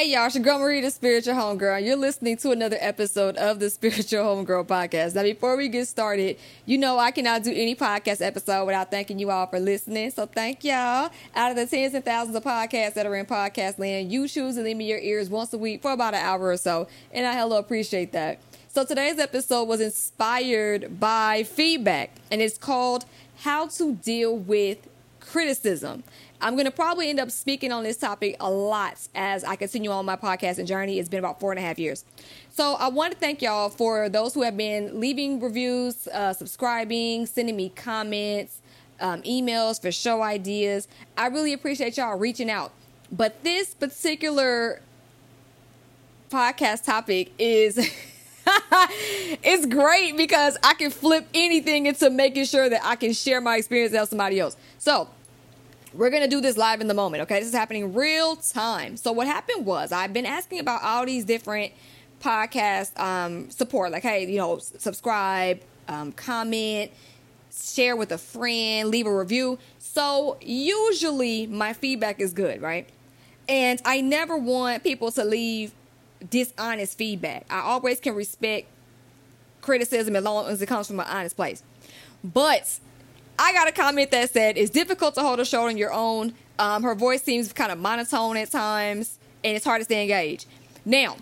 Hey y'all, it's your girl Marie, the Spiritual Homegirl. You're listening to another episode of the Spiritual Homegirl podcast. Now, before we get started, you know I cannot do any podcast episode without thanking you all for listening. So thank y'all. Out of the tens and thousands of podcasts that are in podcast land, you choose to leave me your ears once a week for about an hour or so, and I hello appreciate that. So today's episode was inspired by feedback, and it's called "How to Deal with Criticism." I'm going to probably end up speaking on this topic a lot as I continue on my podcast and journey. It's been about four and a half years. So I want to thank y'all for those who have been leaving reviews, uh, subscribing, sending me comments, um, emails for show ideas. I really appreciate y'all reaching out. But this particular podcast topic is. it's great because I can flip anything into making sure that I can share my experience with somebody else. So, we're going to do this live in the moment, okay? This is happening real time. So, what happened was I've been asking about all these different podcast um, support, like, hey, you know, subscribe, um, comment, share with a friend, leave a review. So, usually my feedback is good, right? And I never want people to leave dishonest feedback. I always can respect criticism as long as it comes from an honest place. But I got a comment that said it's difficult to hold a show on your own. Um, her voice seems kind of monotone at times, and it's hard to stay engaged. Now,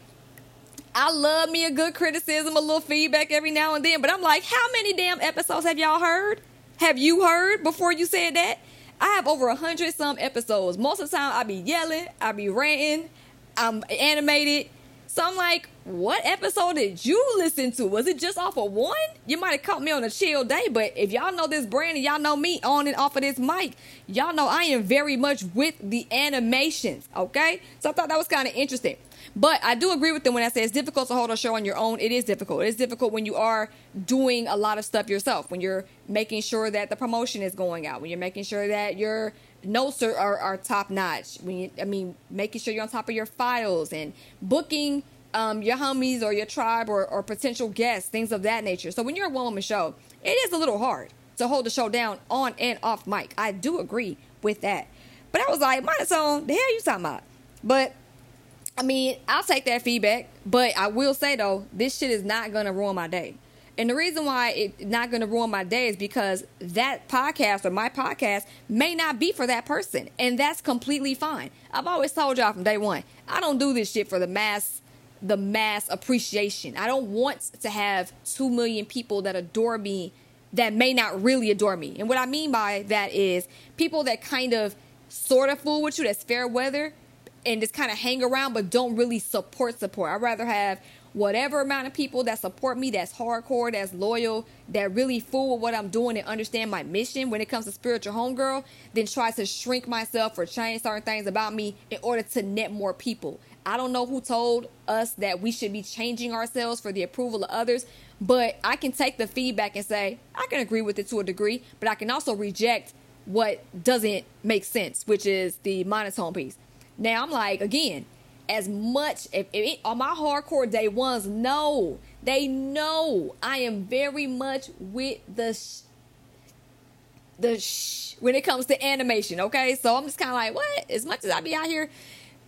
I love me a good criticism, a little feedback every now and then, but I'm like, how many damn episodes have y'all heard? Have you heard before you said that? I have over a hundred some episodes. Most of the time, I be yelling, I be ranting, I'm animated. So I'm like, what episode did you listen to? Was it just off of one? You might have caught me on a chill day, but if y'all know this brand and y'all know me on and off of this mic, y'all know I am very much with the animations, okay? So I thought that was kind of interesting. But I do agree with them when I say it's difficult to hold a show on your own. It is difficult. It is difficult when you are doing a lot of stuff yourself, when you're making sure that the promotion is going out, when you're making sure that your notes are, are, are top notch. When you, I mean, making sure you're on top of your files and booking um, your homies or your tribe or, or potential guests, things of that nature. So when you're a one woman show, it is a little hard to hold the show down on and off mic. I do agree with that. But I was like, monotone, the hell you talking about? But I mean, I'll take that feedback. But I will say though, this shit is not gonna ruin my day. And the reason why it's not going to ruin my day is because that podcast or my podcast may not be for that person. And that's completely fine. I've always told y'all from day one, I don't do this shit for the mass the mass appreciation. I don't want to have 2 million people that adore me that may not really adore me. And what I mean by that is people that kind of sort of fool with you, that's fair weather, and just kind of hang around but don't really support support. I'd rather have whatever amount of people that support me, that's hardcore, that's loyal, that really fool with what I'm doing and understand my mission when it comes to spiritual homegirl, then try to shrink myself or change certain things about me in order to net more people. I don't know who told us that we should be changing ourselves for the approval of others, but I can take the feedback and say, I can agree with it to a degree, but I can also reject what doesn't make sense, which is the monotone piece. Now, I'm like, again, as much, if, if it, on my hardcore day ones, no, they know I am very much with the. Sh- the sh- when it comes to animation, okay? So I'm just kind of like, what? As much as I be out here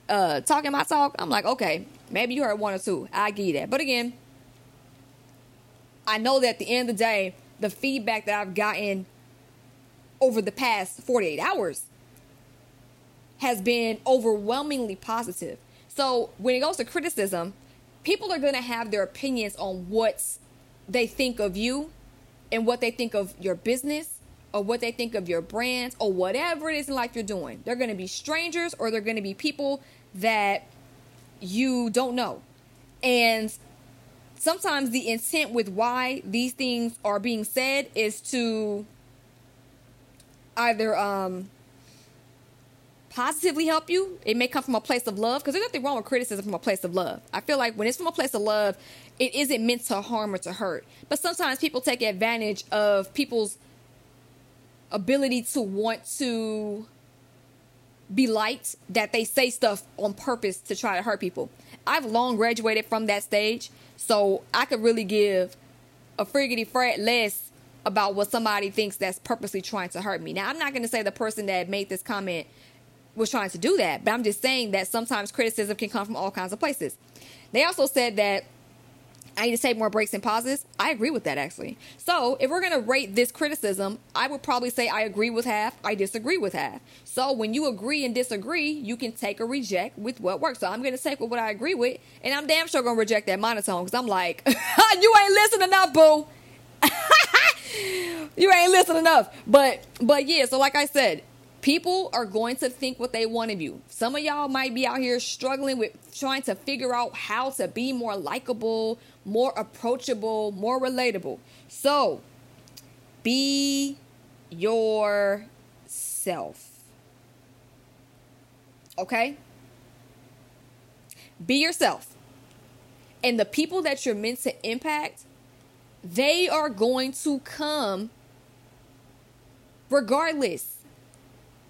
uh, talking my talk, I'm like, okay, maybe you heard one or two. I you that. But again, I know that at the end of the day, the feedback that I've gotten over the past 48 hours has been overwhelmingly positive. So when it goes to criticism, people are going to have their opinions on what they think of you and what they think of your business or what they think of your brands or whatever it is in life you're doing. They're going to be strangers or they're going to be people that you don't know. And sometimes the intent with why these things are being said is to either um, positively help you. It may come from a place of love because there's nothing wrong with criticism from a place of love. I feel like when it's from a place of love, it isn't meant to harm or to hurt. But sometimes people take advantage of people's ability to want to be liked that they say stuff on purpose to try to hurt people. I've long graduated from that stage, so I could really give a friggity fret less about what somebody thinks that's purposely trying to hurt me. Now, I'm not going to say the person that made this comment was trying to do that, but I'm just saying that sometimes criticism can come from all kinds of places. They also said that I need to take more breaks and pauses. I agree with that actually. So if we're gonna rate this criticism, I would probably say I agree with half, I disagree with half. So when you agree and disagree, you can take or reject with what works. So I'm gonna take with what I agree with, and I'm damn sure gonna reject that monotone because I'm like, you ain't listening enough, boo. you ain't listening enough. But but yeah, so like I said, People are going to think what they want of you. Some of y'all might be out here struggling with trying to figure out how to be more likable, more approachable, more relatable. So, be yourself. Okay? Be yourself. And the people that you're meant to impact, they are going to come regardless.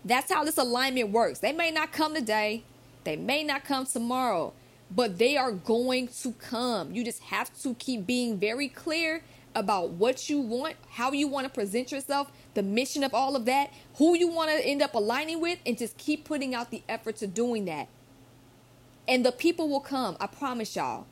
That's how this alignment works. They may not come today, they may not come tomorrow, but they are going to come. You just have to keep being very clear about what you want, how you want to present yourself, the mission of all of that, who you want to end up aligning with, and just keep putting out the effort to doing that. And the people will come, I promise y'all.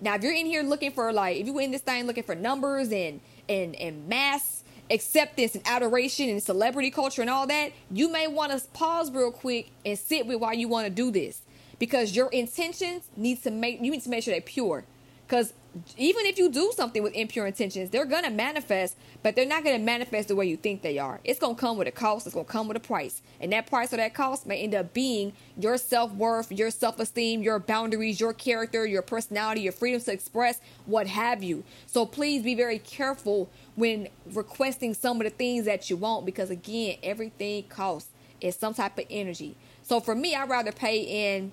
Now, if you're in here looking for like, if you're in this thing looking for numbers and and and mass acceptance and adoration and celebrity culture and all that, you may want to pause real quick and sit with why you want to do this because your intentions need to make you need to make sure they're pure. Because even if you do something with impure intentions, they're gonna manifest, but they're not gonna manifest the way you think they are. It's gonna come with a cost. It's gonna come with a price, and that price or that cost may end up being your self worth, your self esteem, your boundaries, your character, your personality, your freedom to express, what have you. So please be very careful when requesting some of the things that you want because again everything costs It's some type of energy so for me i'd rather pay in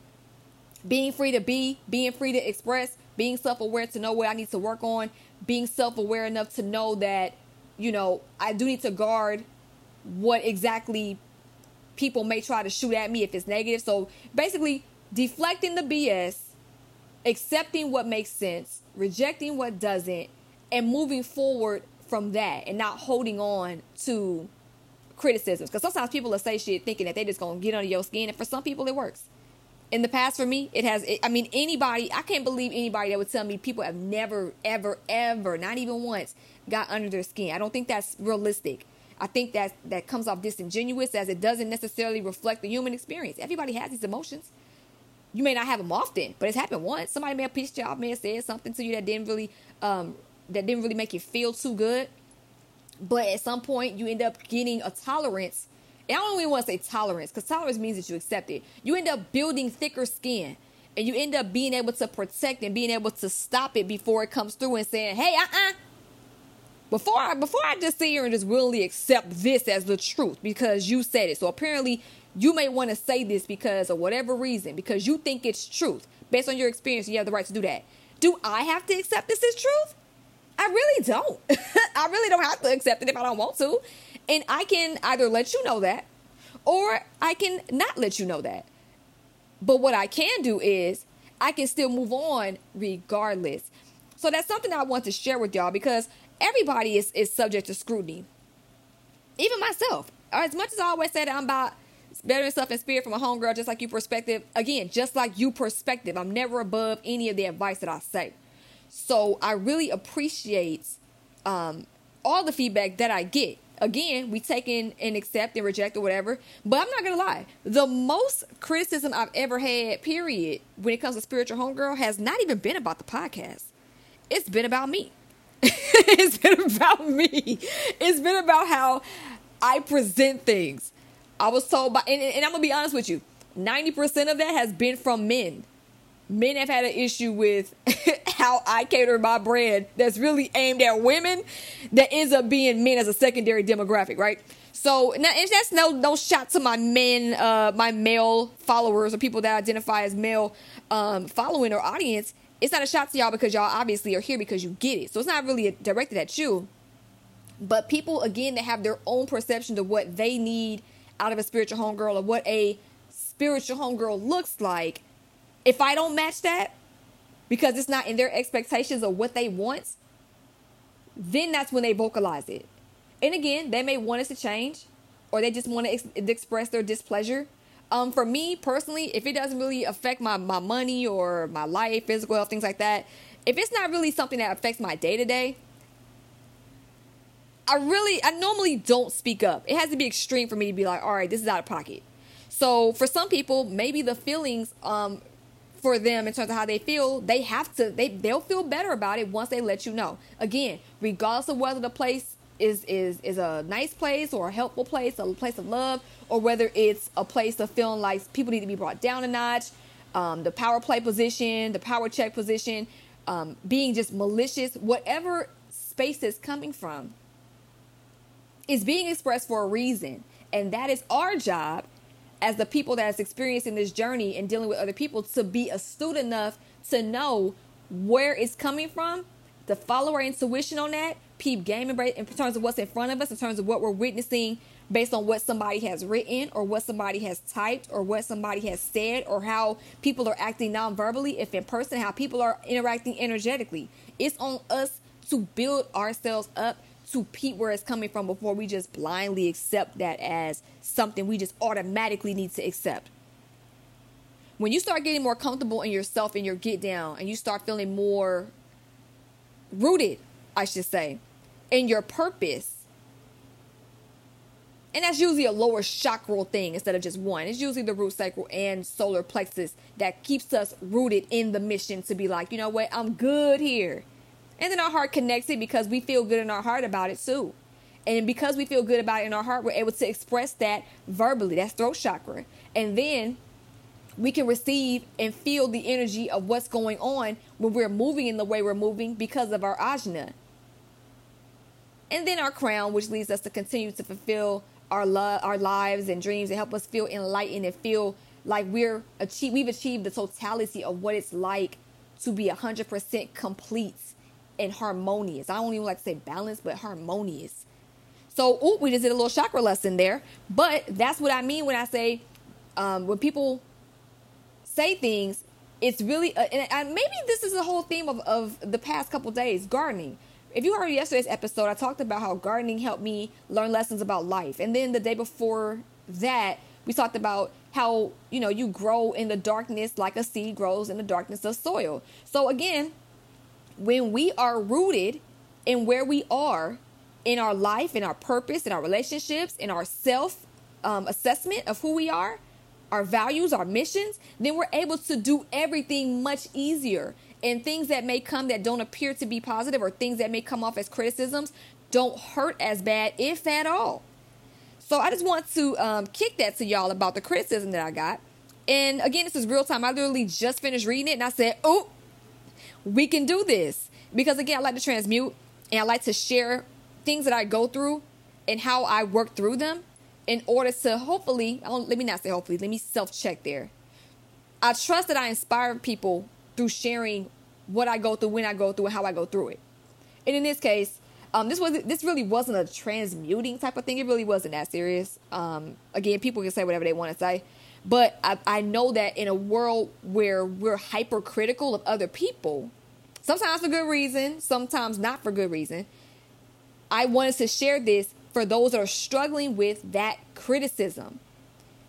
being free to be being free to express being self-aware to know what i need to work on being self-aware enough to know that you know i do need to guard what exactly people may try to shoot at me if it's negative so basically deflecting the bs accepting what makes sense rejecting what doesn't and moving forward from that and not holding on to criticisms. Because sometimes people will say shit thinking that they just gonna get under your skin, and for some people it works. In the past, for me, it has. I mean, anybody. I can't believe anybody that would tell me people have never, ever, ever, not even once, got under their skin. I don't think that's realistic. I think that that comes off disingenuous as it doesn't necessarily reflect the human experience. Everybody has these emotions. You may not have them often, but it's happened once. Somebody may have pissed you off, may have said something to you that didn't really um, that didn't really make you feel too good. But at some point, you end up getting a tolerance. And I don't even want to say tolerance because tolerance means that you accept it. You end up building thicker skin and you end up being able to protect and being able to stop it before it comes through and saying, hey, uh uh-uh. uh. Before I, before I just sit here and just willingly accept this as the truth because you said it. So apparently, you may want to say this because of whatever reason, because you think it's truth. Based on your experience, you have the right to do that. Do I have to accept this as truth? I really don't. I really don't have to accept it if I don't want to. And I can either let you know that or I can not let you know that. But what I can do is I can still move on regardless. So that's something I want to share with y'all because everybody is, is subject to scrutiny. Even myself. As much as I always say that I'm about bettering stuff in spirit from a homegirl, just like you perspective. Again, just like you perspective. I'm never above any of the advice that I say. So I really appreciate um, all the feedback that I get. Again, we take in and accept and reject or whatever. But I'm not gonna lie, the most criticism I've ever had, period, when it comes to spiritual homegirl, has not even been about the podcast. It's been about me. it's been about me. It's been about how I present things. I was told by, and, and I'm gonna be honest with you, 90% of that has been from men men have had an issue with how I cater my brand that's really aimed at women that ends up being men as a secondary demographic, right? So now, that's no no shot to my men, uh, my male followers or people that identify as male um, following or audience. It's not a shot to y'all because y'all obviously are here because you get it. So it's not really directed at you. But people again that have their own perception of what they need out of a spiritual homegirl or what a spiritual homegirl looks like, if I don't match that, because it's not in their expectations of what they want, then that's when they vocalize it. And again, they may want us to change or they just want to ex- express their displeasure. Um, for me personally, if it doesn't really affect my, my money or my life, physical health, things like that, if it's not really something that affects my day to day, I really, I normally don't speak up. It has to be extreme for me to be like, all right, this is out of pocket. So for some people, maybe the feelings um, for them in terms of how they feel, they have to they they'll feel better about it once they let you know. Again, regardless of whether the place is is is a nice place or a helpful place, a place of love, or whether it's a place of feeling like people need to be brought down a notch, um, the power play position, the power check position, um, being just malicious, whatever space is coming from, is being expressed for a reason, and that is our job as the people that's experiencing this journey and dealing with other people to be astute enough to know where it's coming from, to follow our intuition on that, peep game in terms of what's in front of us, in terms of what we're witnessing based on what somebody has written or what somebody has typed or what somebody has said or how people are acting non-verbally, if in person, how people are interacting energetically. It's on us to build ourselves up to peep where it's coming from before we just blindly accept that as something we just automatically need to accept. When you start getting more comfortable in yourself and your get down, and you start feeling more rooted, I should say, in your purpose, and that's usually a lower chakra thing instead of just one. It's usually the root sacral and solar plexus that keeps us rooted in the mission to be like, you know what, I'm good here. And then our heart connects it because we feel good in our heart about it too. And because we feel good about it in our heart, we're able to express that verbally. That's throat chakra. And then we can receive and feel the energy of what's going on when we're moving in the way we're moving because of our ajna. And then our crown, which leads us to continue to fulfill our love, our lives and dreams, and help us feel enlightened and feel like we're achieve, we've achieved the totality of what it's like to be 100% complete and harmonious. I don't even like to say balanced, but harmonious. So, we just did a little chakra lesson there. But that's what I mean when I say, um, when people say things, it's really, uh, and, and maybe this is the whole theme of, of the past couple days gardening. If you heard yesterday's episode, I talked about how gardening helped me learn lessons about life. And then the day before that, we talked about how, you know, you grow in the darkness like a seed grows in the darkness of soil. So again, when we are rooted in where we are in our life, in our purpose, in our relationships, in our self um, assessment of who we are, our values, our missions, then we're able to do everything much easier. And things that may come that don't appear to be positive or things that may come off as criticisms don't hurt as bad, if at all. So I just want to um, kick that to y'all about the criticism that I got. And again, this is real time. I literally just finished reading it and I said, oh, we can do this. Because again, I like to transmute and I like to share things that I go through and how I work through them in order to hopefully, let me not say hopefully, let me self check there. I trust that I inspire people through sharing what I go through, when I go through, and how I go through it. And in this case, um, this was this really wasn't a transmuting type of thing. It really wasn't that serious. Um, again, people can say whatever they want to say, but I, I know that in a world where we're hypercritical of other people, sometimes for good reason, sometimes not for good reason, I wanted to share this for those that are struggling with that criticism.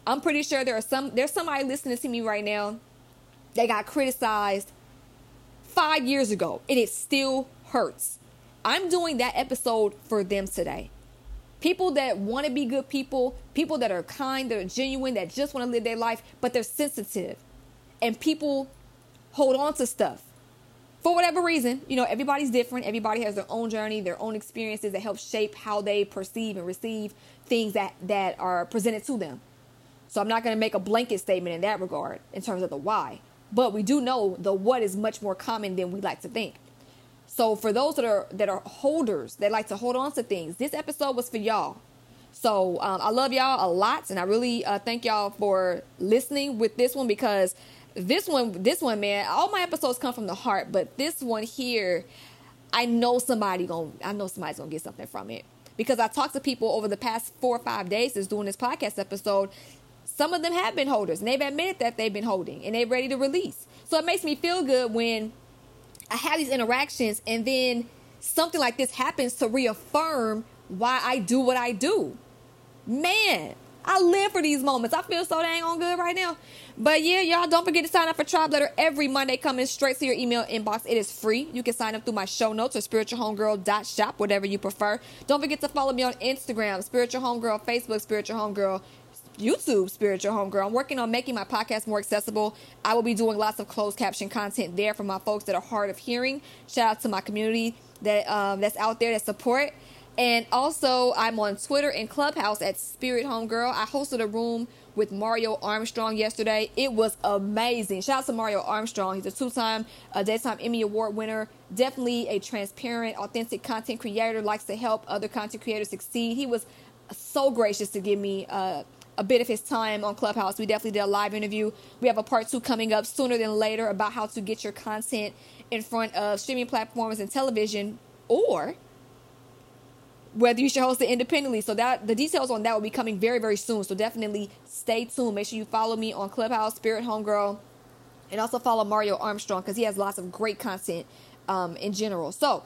I'm pretty sure there are some there's somebody listening to me right now that got criticized 5 years ago and it still hurts. I'm doing that episode for them today. People that want to be good people, people that are kind, that are genuine, that just want to live their life, but they're sensitive. And people hold on to stuff for whatever reason. You know, everybody's different. Everybody has their own journey, their own experiences that help shape how they perceive and receive things that, that are presented to them. So I'm not going to make a blanket statement in that regard in terms of the why. But we do know the what is much more common than we like to think. So for those that are that are holders that like to hold on to things, this episode was for y'all. So um, I love y'all a lot, and I really uh, thank y'all for listening with this one because this one, this one, man, all my episodes come from the heart, but this one here, I know somebody going I know somebody's gonna get something from it because I talked to people over the past four or five days since doing this podcast episode. some of them have been holders and they've admitted that they've been holding and they're ready to release. So it makes me feel good when I have these interactions and then something like this happens to reaffirm why I do what I do. Man, I live for these moments. I feel so dang on good right now. But yeah, y'all don't forget to sign up for Tribe Letter every Monday coming straight to your email inbox. It is free. You can sign up through my show notes or spiritualhomegirl.shop, whatever you prefer. Don't forget to follow me on Instagram, Spiritual Homegirl, Facebook, Spiritual Homegirl, YouTube Spiritual Homegirl. I'm working on making my podcast more accessible. I will be doing lots of closed caption content there for my folks that are hard of hearing. Shout out to my community that um, that's out there that support. And also, I'm on Twitter and Clubhouse at Spirit Homegirl. I hosted a room with Mario Armstrong yesterday. It was amazing. Shout out to Mario Armstrong. He's a two-time uh, Daytime Emmy Award winner. Definitely a transparent, authentic content creator. Likes to help other content creators succeed. He was so gracious to give me uh, a bit of his time on Clubhouse. We definitely did a live interview. We have a part two coming up sooner than later about how to get your content in front of streaming platforms and television, or whether you should host it independently. So that the details on that will be coming very, very soon. So definitely stay tuned. Make sure you follow me on Clubhouse, Spirit Homegirl, and also follow Mario Armstrong because he has lots of great content um, in general. So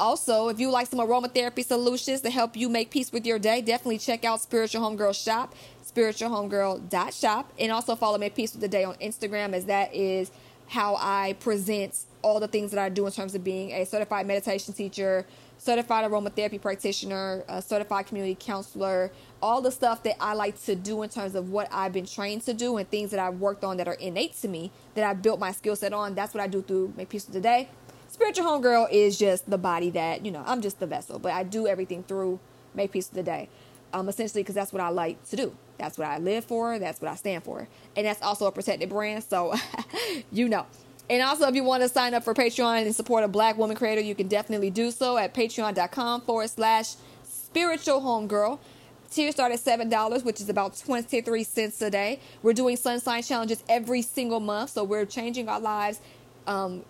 also, if you like some aromatherapy solutions to help you make peace with your day, definitely check out Spiritual Homegirl Shop, spiritualhomegirl.shop, and also follow Make Peace with the Day on Instagram, as that is how I present all the things that I do in terms of being a certified meditation teacher, certified aromatherapy practitioner, a certified community counselor, all the stuff that I like to do in terms of what I've been trained to do and things that I've worked on that are innate to me, that I built my skill set on. That's what I do through Make Peace with the Day. Spiritual Homegirl is just the body that, you know, I'm just the vessel, but I do everything through Make Peace with the Day. Um, essentially, because that's what I like to do. That's what I live for. That's what I stand for. And that's also a protected brand. So, you know. And also, if you want to sign up for Patreon and support a black woman creator, you can definitely do so at patreon.com forward slash spiritual homegirl. Tiers start at $7, which is about 23 cents a day. We're doing sun sign challenges every single month. So we're changing our lives um,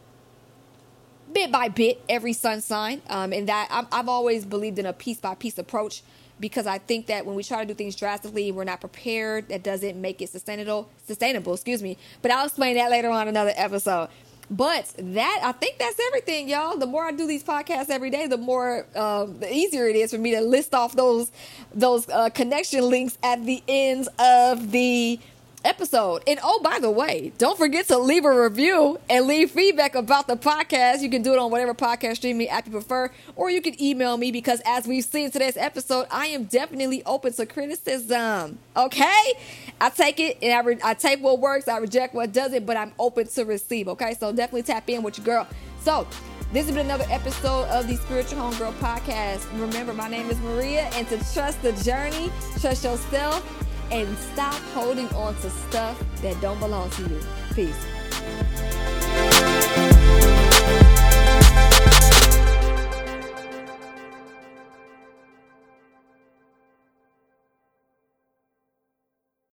bit by bit every sun sign. Um, and that I've, I've always believed in a piece by piece approach because I think that when we try to do things drastically, we're not prepared. That doesn't make it sustainable. Sustainable, excuse me. But I'll explain that later on another episode. But that I think that's everything, y'all. The more I do these podcasts every day, the more um, the easier it is for me to list off those those uh, connection links at the ends of the episode. And oh, by the way, don't forget to leave a review and leave feedback about the podcast. You can do it on whatever podcast streaming app you prefer, or you can email me because as we've seen today's episode, I am definitely open to criticism. Okay? I take it and I, re- I take what works, I reject what doesn't, but I'm open to receive. Okay? So definitely tap in with your girl. So, this has been another episode of the Spiritual Homegirl podcast. Remember, my name is Maria, and to trust the journey, trust yourself, and stop holding on to stuff that don't belong to you. Peace.